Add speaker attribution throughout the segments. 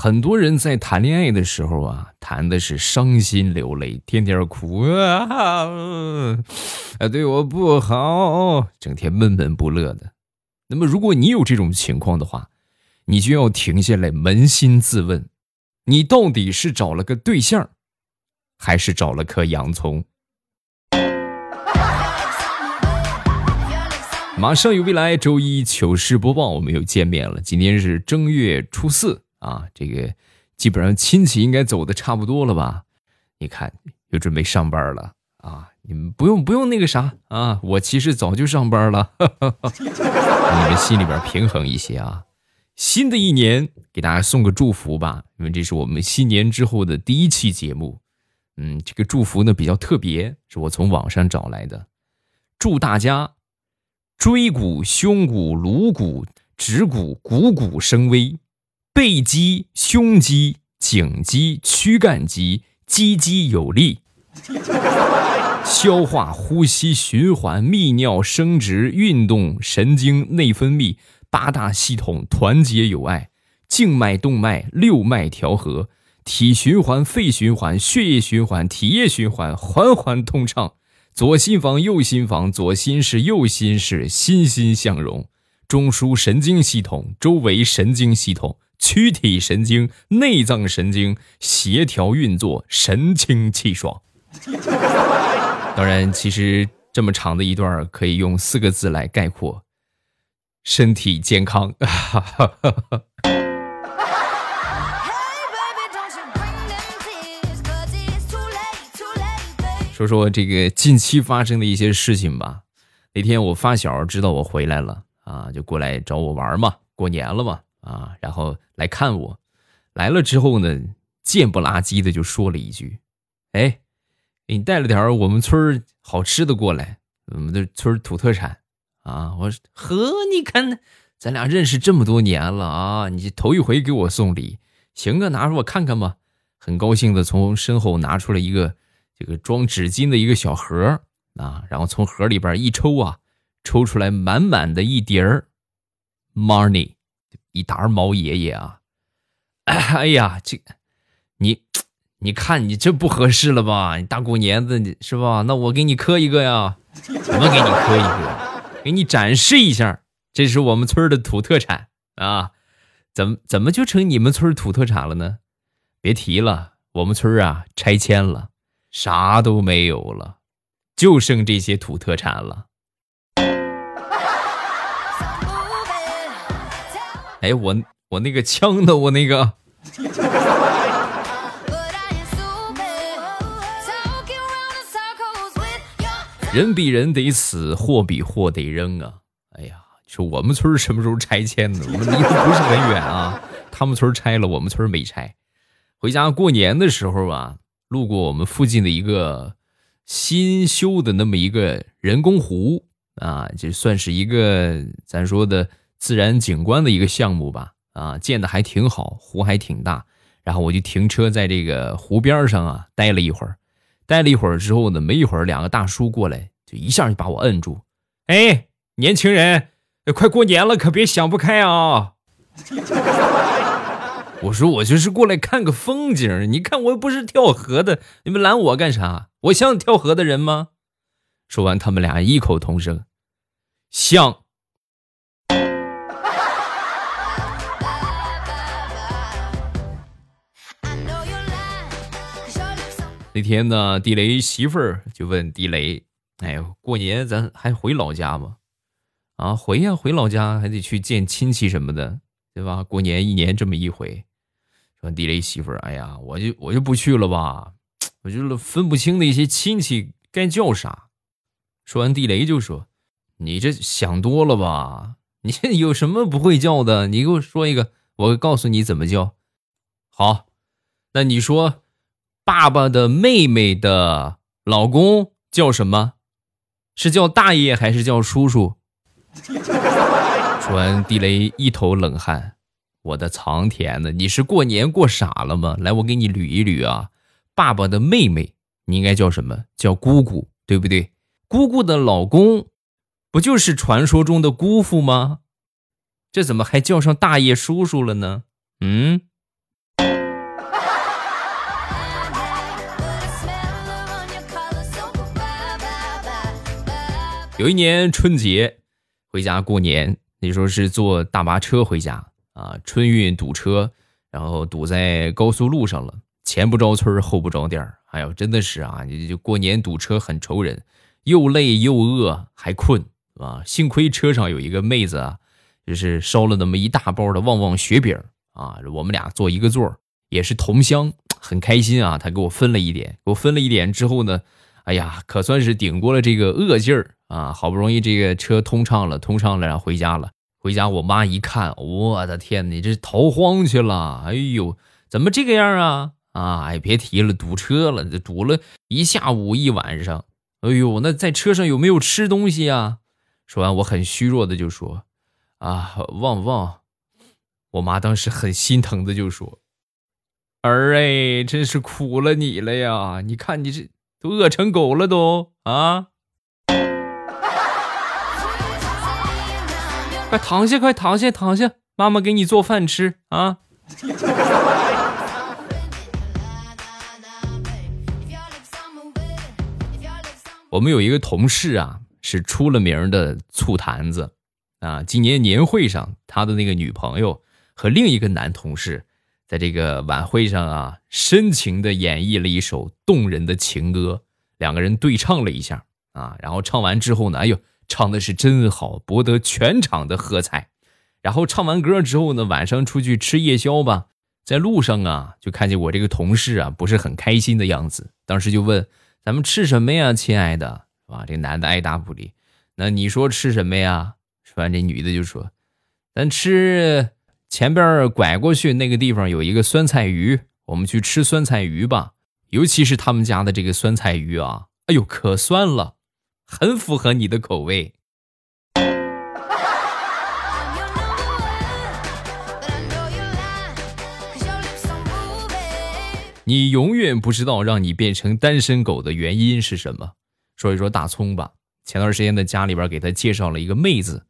Speaker 1: 很多人在谈恋爱的时候啊，谈的是伤心流泪，天天哭啊，啊，对我不好，整天闷闷不乐的。那么，如果你有这种情况的话，你就要停下来扪心自问：你到底是找了个对象，还是找了颗洋葱？马上有未来，周一糗事播报，我们又见面了。今天是正月初四。啊，这个基本上亲戚应该走的差不多了吧？你看，又准备上班了啊！你们不用不用那个啥啊，我其实早就上班了，你们心里边平衡一些啊。新的一年给大家送个祝福吧，因为这是我们新年之后的第一期节目。嗯，这个祝福呢比较特别，是我从网上找来的，祝大家椎骨、胸骨、颅骨、指骨汩汩生威。背肌、胸肌、颈肌、躯干肌，肌肌有力；消化、呼吸、循环、泌尿、生殖、运动、神经、内分泌八大系统团结友爱；静脉、动脉、六脉调和；体循环、肺循环、血液循环、体液循环环环通畅；左心房、右心房、左心室、右心室欣欣向荣；中枢神经系统、周围神经系统。躯体神经、内脏神经协调运作，神清气爽。当然，其实这么长的一段可以用四个字来概括：身体健康。说说这个近期发生的一些事情吧。那天我发小知道我回来了啊，就过来找我玩嘛，过年了嘛。啊，然后来看我，来了之后呢，贱不拉几的就说了一句：“哎，你带了点我们村好吃的过来，我们的村土特产啊。”我说：“呵，你看，咱俩认识这么多年了啊，你头一回给我送礼，行啊，拿出我看看吧。”很高兴的从身后拿出了一个这个装纸巾的一个小盒啊，然后从盒里边一抽啊，抽出来满满的一叠儿 money。一沓毛爷爷啊！哎呀，这你你看你这不合适了吧？你大过年的，你是吧？那我给你磕一个呀！怎么给你磕一个？给你展示一下，这是我们村的土特产啊！怎么怎么就成你们村土特产了呢？别提了，我们村啊拆迁了，啥都没有了，就剩这些土特产了。哎，我我那个枪呢？我那个 人比人得死，货比货得扔啊！哎呀，说我们村什么时候拆迁呢？我们离得不是很远啊。他们村拆了，我们村没拆。回家过年的时候啊，路过我们附近的一个新修的那么一个人工湖啊，就算是一个咱说的。自然景观的一个项目吧，啊，建的还挺好，湖还挺大。然后我就停车在这个湖边上啊，待了一会儿。待了一会儿之后呢，没一会儿，两个大叔过来，就一下就把我摁住。哎，年轻人，快过年了，可别想不开啊！我说我就是过来看个风景，你看我又不是跳河的，你们拦我干啥？我像跳河的人吗？说完，他们俩异口同声：像。那天呢，地雷媳妇儿就问地雷：“哎，过年咱还回老家吗？啊，回呀，回老家还得去见亲戚什么的，对吧？过年一年这么一回。”说地雷媳妇儿：“哎呀，我就我就不去了吧，我就是分不清那些亲戚该叫啥。”说完，地雷就说：“你这想多了吧？你这有什么不会叫的？你给我说一个，我告诉你怎么叫。好，那你说。”爸爸的妹妹的老公叫什么？是叫大爷还是叫叔叔？说完，地雷一头冷汗。我的苍天呐，你是过年过傻了吗？来，我给你捋一捋啊。爸爸的妹妹，你应该叫什么？叫姑姑，对不对？姑姑的老公，不就是传说中的姑父吗？这怎么还叫上大爷叔叔了呢？嗯。有一年春节回家过年，那时候是坐大巴车回家啊，春运堵车，然后堵在高速路上了，前不着村后不着店哎呦，真的是啊，你就过年堵车很愁人，又累又饿还困啊。幸亏车上有一个妹子啊，就是烧了那么一大包的旺旺雪饼啊，我们俩坐一个座也是同乡，很开心啊。她给我分了一点，给我分了一点之后呢。哎呀，可算是顶过了这个恶劲儿啊！好不容易这个车通畅了，通畅了，然后回家了。回家，我妈一看，我的天，你这逃荒去了？哎呦，怎么这个样啊？啊，哎，别提了，堵车了，这堵了一下午一晚上。哎呦，那在车上有没有吃东西啊？说完，我很虚弱的就说：“啊，旺旺。”我妈当时很心疼的就说：“儿哎，真是苦了你了呀！你看你这。”都饿成狗了，都啊！快躺下，快躺下，躺下，妈妈给你做饭吃啊！我们有一个同事啊，是出了名的醋坛子啊。今年年会上，他的那个女朋友和另一个男同事。在这个晚会上啊，深情的演绎了一首动人的情歌，两个人对唱了一下啊，然后唱完之后呢，哎呦，唱的是真好，博得全场的喝彩。然后唱完歌之后呢，晚上出去吃夜宵吧，在路上啊，就看见我这个同事啊，不是很开心的样子，当时就问：“咱们吃什么呀，亲爱的？”是吧？这男的爱答不理。那你说吃什么呀？说完，这女的就说：“咱吃。”前边拐过去那个地方有一个酸菜鱼，我们去吃酸菜鱼吧。尤其是他们家的这个酸菜鱼啊，哎呦，可酸了，很符合你的口味。你永远不知道让你变成单身狗的原因是什么？说一说大葱吧。前段时间在家里边给他介绍了一个妹子，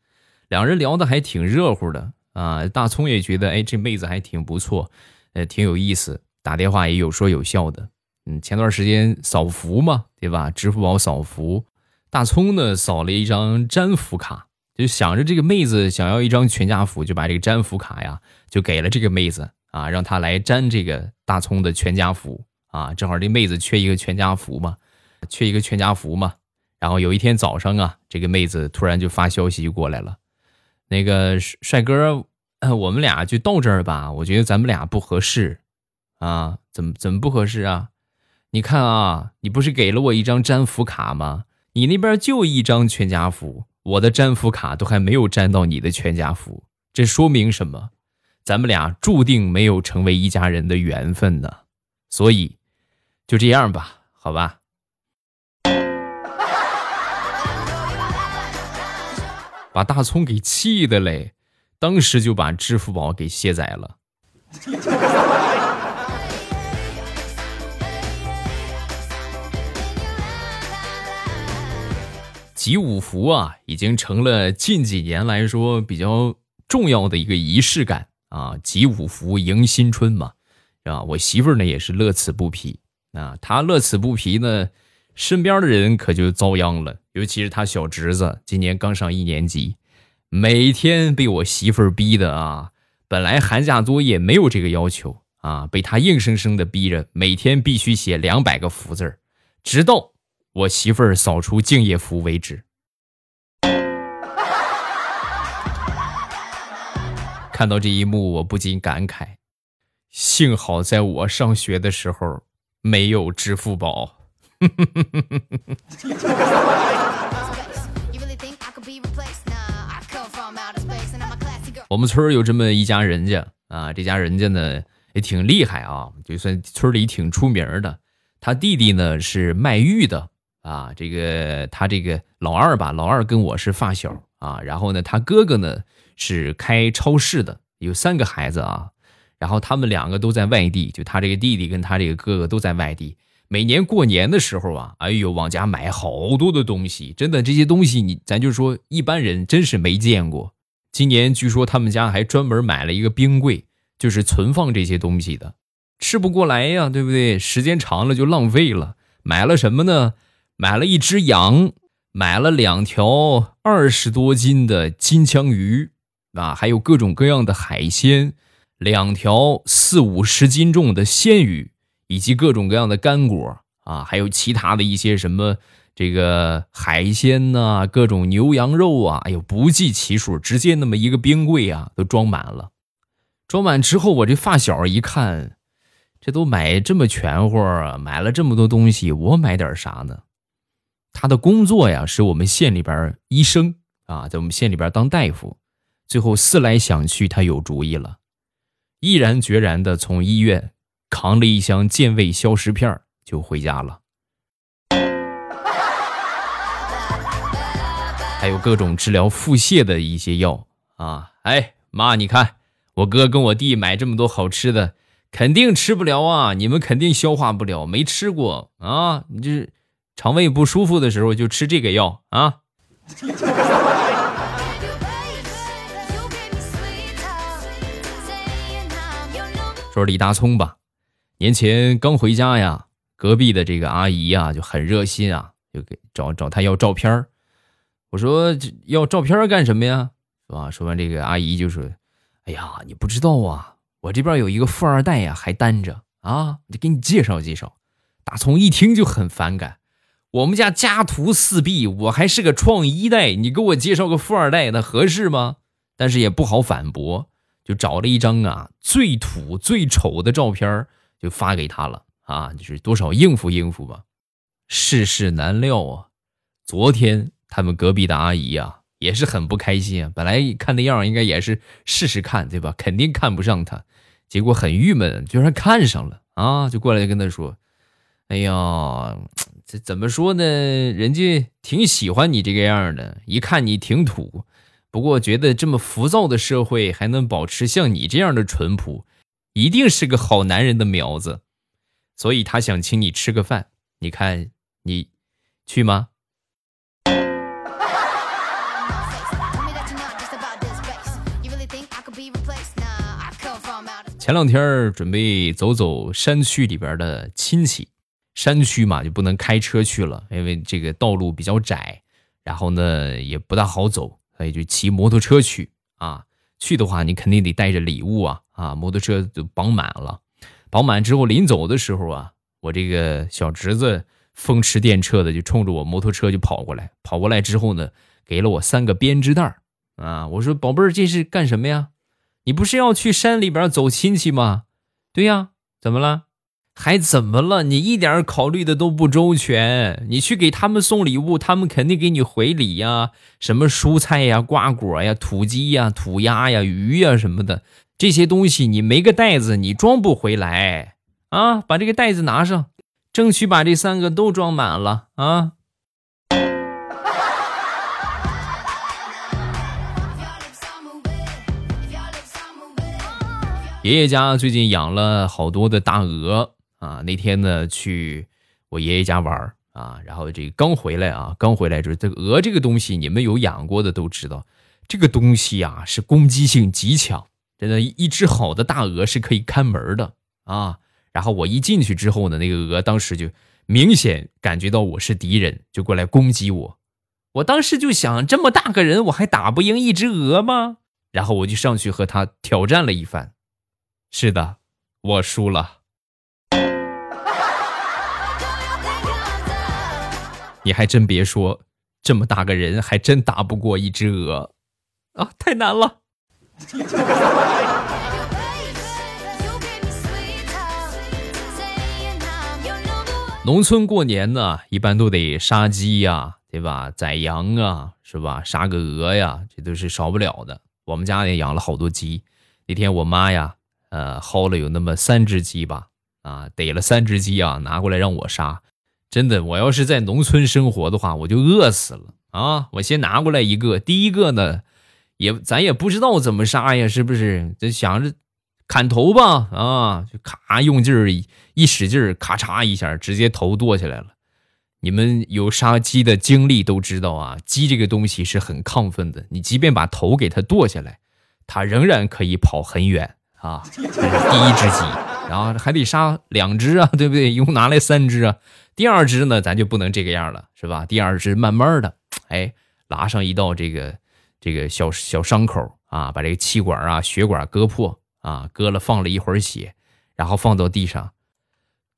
Speaker 1: 两人聊的还挺热乎的。啊，大葱也觉得，哎，这妹子还挺不错，呃，挺有意思，打电话也有说有笑的。嗯，前段时间扫福嘛，对吧？支付宝扫福，大葱呢扫了一张粘福卡，就想着这个妹子想要一张全家福，就把这个粘福卡呀就给了这个妹子啊，让她来粘这个大葱的全家福啊。正好这妹子缺一个全家福嘛，缺一个全家福嘛。然后有一天早上啊，这个妹子突然就发消息就过来了。那个帅哥，我们俩就到这儿吧。我觉得咱们俩不合适，啊，怎么怎么不合适啊？你看啊，你不是给了我一张粘福卡吗？你那边就一张全家福，我的粘福卡都还没有粘到你的全家福，这说明什么？咱们俩注定没有成为一家人的缘分呢。所以，就这样吧，好吧。把大葱给气的嘞，当时就把支付宝给卸载了。集五福啊，已经成了近几年来说比较重要的一个仪式感啊。集五福迎新春嘛，啊？我媳妇儿呢也是乐此不疲啊。她乐此不疲呢。身边的人可就遭殃了，尤其是他小侄子，今年刚上一年级，每天被我媳妇儿逼的啊。本来寒假作业没有这个要求啊，被他硬生生的逼着，每天必须写两百个福字儿，直到我媳妇儿扫出敬业福为止。看到这一幕，我不禁感慨：幸好在我上学的时候没有支付宝。我们村有这么一家人家啊，这家人家呢也挺厉害啊，就算村里挺出名的。他弟弟呢是卖玉的啊，这个他这个老二吧，老二跟我是发小啊。然后呢，他哥哥呢是开超市的，有三个孩子啊。然后他们两个都在外地，就他这个弟弟跟他这个哥哥都在外地。每年过年的时候啊，哎呦，往家买好多的东西，真的这些东西你咱就说一般人真是没见过。今年据说他们家还专门买了一个冰柜，就是存放这些东西的。吃不过来呀，对不对？时间长了就浪费了。买了什么呢？买了一只羊，买了两条二十多斤的金枪鱼啊，还有各种各样的海鲜，两条四五十斤重的鲜鱼，以及各种各样的干果啊，还有其他的一些什么这个海鲜呐，各种牛羊肉啊，哎呦不计其数，直接那么一个冰柜啊都装满了。装满之后，我这发小一看，这都买这么全乎，买了这么多东西，我买点啥呢？他的工作呀，是我们县里边医生啊，在我们县里边当大夫。最后思来想去，他有主意了，毅然决然的从医院扛了一箱健胃消食片就回家了。还有各种治疗腹泻的一些药啊！哎妈，你看我哥跟我弟买这么多好吃的，肯定吃不了啊！你们肯定消化不了，没吃过啊！你这。肠胃不舒服的时候就吃这个药啊。说李大聪吧，年前刚回家呀，隔壁的这个阿姨呀就很热心啊，就给找找他要照片儿我说要照片干什么呀？是吧？说完这个阿姨就说：“哎呀，你不知道啊，我这边有一个富二代呀，还单着啊，得给你介绍介绍。”大葱一听就很反感。我们家家徒四壁，我还是个创一代，你给我介绍个富二代，那合适吗？但是也不好反驳，就找了一张啊最土最丑的照片儿就发给他了啊，就是多少应付应付吧。世事难料啊，昨天他们隔壁的阿姨啊也是很不开心啊，本来看那样应该也是试试看，对吧？肯定看不上他，结果很郁闷，居然看上了啊，就过来跟他说：“哎呀。”这怎么说呢？人家挺喜欢你这个样的，一看你挺土，不过觉得这么浮躁的社会还能保持像你这样的淳朴，一定是个好男人的苗子，所以他想请你吃个饭。你看你去吗？前两天准备走走山区里边的亲戚。山区嘛，就不能开车去了，因为这个道路比较窄，然后呢也不大好走，所以就骑摩托车去啊。去的话，你肯定得带着礼物啊啊！摩托车都绑满了，绑满之后临走的时候啊，我这个小侄子风驰电掣的就冲着我摩托车就跑过来，跑过来之后呢，给了我三个编织袋啊。我说宝贝儿，这是干什么呀？你不是要去山里边走亲戚吗？对呀，怎么了？还怎么了？你一点考虑的都不周全。你去给他们送礼物，他们肯定给你回礼呀，什么蔬菜呀、瓜果呀、土鸡呀、土鸭呀、鱼呀什么的，这些东西你没个袋子，你装不回来啊！把这个袋子拿上，争取把这三个都装满了啊！爷爷家最近养了好多的大鹅。啊，那天呢去我爷爷家玩啊，然后这刚回来啊，刚回来就是这个鹅这个东西，你们有养过的都知道，这个东西啊是攻击性极强，真的，一只好的大鹅是可以看门的啊。然后我一进去之后呢，那个鹅当时就明显感觉到我是敌人，就过来攻击我。我当时就想，这么大个人，我还打不赢一只鹅吗？然后我就上去和他挑战了一番，是的，我输了。你还真别说，这么大个人还真打不过一只鹅，啊，太难了。农村过年呢，一般都得杀鸡呀，对吧？宰羊啊，是吧？杀个鹅呀，这都是少不了的。我们家也养了好多鸡，那天我妈呀，呃，薅了有那么三只鸡吧，啊，逮了三只鸡啊，拿过来让我杀。真的，我要是在农村生活的话，我就饿死了啊！我先拿过来一个，第一个呢，也咱也不知道怎么杀呀，是不是？就想着砍头吧，啊，就咔用劲儿一使劲儿，咔嚓一下，直接头剁下来了。你们有杀鸡的经历都知道啊，鸡这个东西是很亢奋的，你即便把头给它剁下来，它仍然可以跑很远啊。这 是第一只鸡，然后还得杀两只啊，对不对？一共拿来三只啊。第二只呢，咱就不能这个样了，是吧？第二只慢慢的哎，拉上一道这个这个小小伤口啊，把这个气管啊、血管割破啊，割了放了一会儿血，然后放到地上，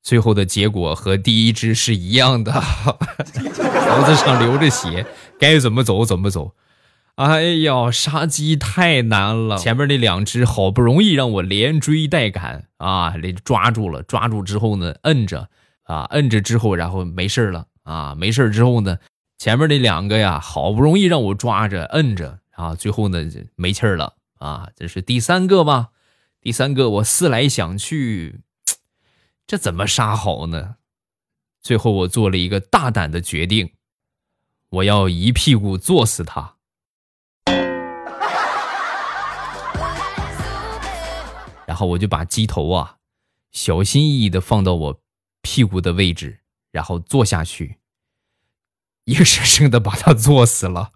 Speaker 1: 最后的结果和第一只是一样的，脖子上流着血，该怎么走怎么走。哎呀，杀鸡太难了！前面那两只好不容易让我连追带赶啊，抓住了。抓住之后呢，摁着啊，摁着之后，然后没事了啊，没事之后呢，前面那两个呀，好不容易让我抓着摁着啊，最后呢没气儿了啊。这是第三个吧？第三个我思来想去，这怎么杀好呢？最后我做了一个大胆的决定，我要一屁股坐死他。然后我就把鸡头啊，小心翼翼的放到我屁股的位置，然后坐下去，硬生生的把它坐死了。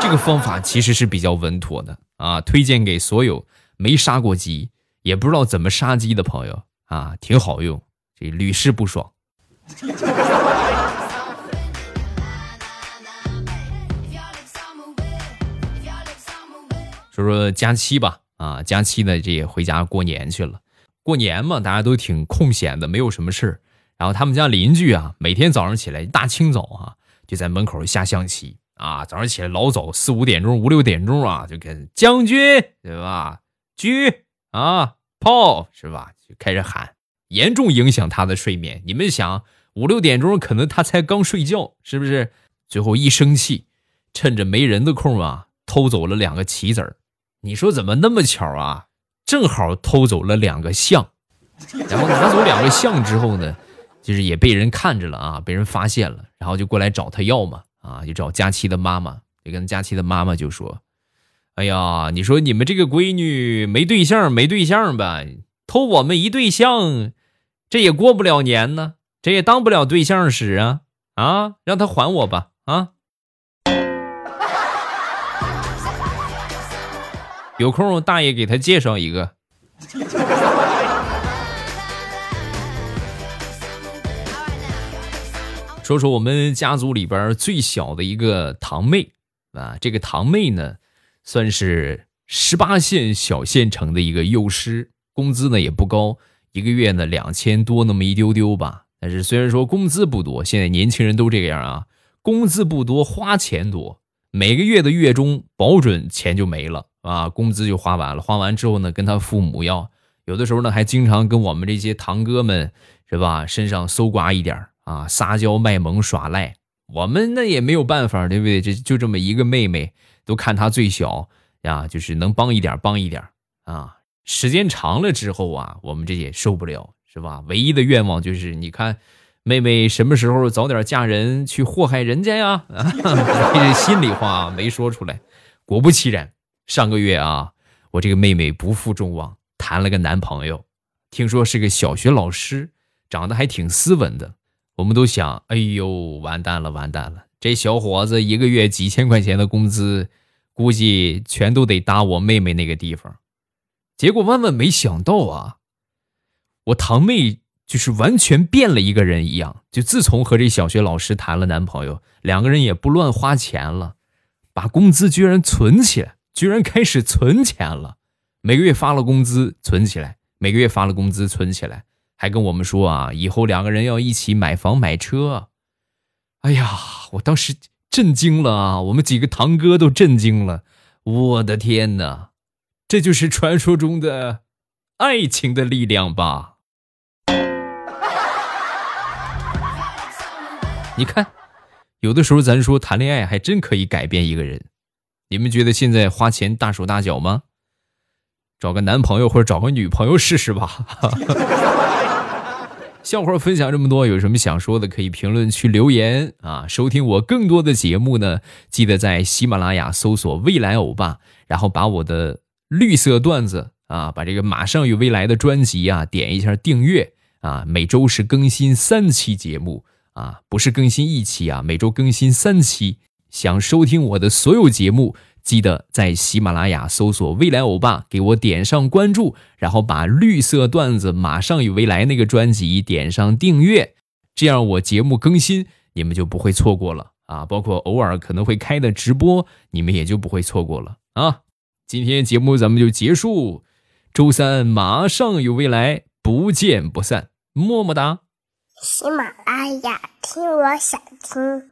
Speaker 1: 这个方法其实是比较稳妥的啊，推荐给所有没杀过鸡，也不知道怎么杀鸡的朋友啊，挺好用，这屡试不爽。说说假期吧。啊，假期呢，这也回家过年去了。过年嘛，大家都挺空闲的，没有什么事儿。然后他们家邻居啊，每天早上起来一大清早啊，就在门口下象棋啊。早上起来老早，四五点钟、五六点钟啊，就跟将军对吧？车啊，炮是吧？就开始喊，严重影响他的睡眠。你们想，五六点钟可能他才刚睡觉，是不是？最后一生气，趁着没人的空啊，偷走了两个棋子儿。你说怎么那么巧啊？正好偷走了两个象，然后拿走两个象之后呢，就是也被人看着了啊，被人发现了，然后就过来找他要嘛，啊，就找佳琪的妈妈，就跟佳琪的妈妈就说：“哎呀，你说你们这个闺女没对象没对象吧？偷我们一对象，这也过不了年呢，这也当不了对象使啊啊！让他还我吧啊！”有空大爷给他介绍一个。说说我们家族里边最小的一个堂妹啊，这个堂妹呢，算是十八线小县城的一个幼师，工资呢也不高，一个月呢两千多那么一丢丢吧。但是虽然说工资不多，现在年轻人都这个样啊，工资不多，花钱多，每个月的月中保准钱就没了。啊，工资就花完了，花完之后呢，跟他父母要，有的时候呢，还经常跟我们这些堂哥们，是吧？身上搜刮一点啊，撒娇卖萌耍赖，我们那也没有办法，对不对？这就这么一个妹妹，都看她最小呀，就是能帮一点帮一点啊。时间长了之后啊，我们这也受不了，是吧？唯一的愿望就是，你看，妹妹什么时候早点嫁人去祸害人家呀？啊 这心里话没说出来，果不其然。上个月啊，我这个妹妹不负众望，谈了个男朋友，听说是个小学老师，长得还挺斯文的。我们都想，哎呦，完蛋了，完蛋了！这小伙子一个月几千块钱的工资，估计全都得搭我妹妹那个地方。结果万万没想到啊，我堂妹就是完全变了一个人一样。就自从和这小学老师谈了男朋友，两个人也不乱花钱了，把工资居然存起来。居然开始存钱了，每个月发了工资存起来，每个月发了工资存起来，还跟我们说啊，以后两个人要一起买房买车。哎呀，我当时震惊了啊，我们几个堂哥都震惊了。我的天哪，这就是传说中的爱情的力量吧？你看，有的时候咱说谈恋爱还真可以改变一个人。你们觉得现在花钱大手大脚吗？找个男朋友或者找个女朋友试试吧。笑话分享这么多，有什么想说的可以评论区留言啊！收听我更多的节目呢，记得在喜马拉雅搜索“未来欧巴”，然后把我的绿色段子啊，把这个马上与未来的专辑啊点一下订阅啊。每周是更新三期节目啊，不是更新一期啊，每周更新三期。想收听我的所有节目记得在喜马拉雅搜索未来欧巴给我点上关注然后把绿色段子马上与未来那个专辑点上订阅这样我节目更新你们就不会错过了。啊包括偶尔可能会开的直播你们也就不会错过了。啊今天节目咱们就结束周三马上与未来不见不散么么哒。
Speaker 2: 喜马拉雅听我想听。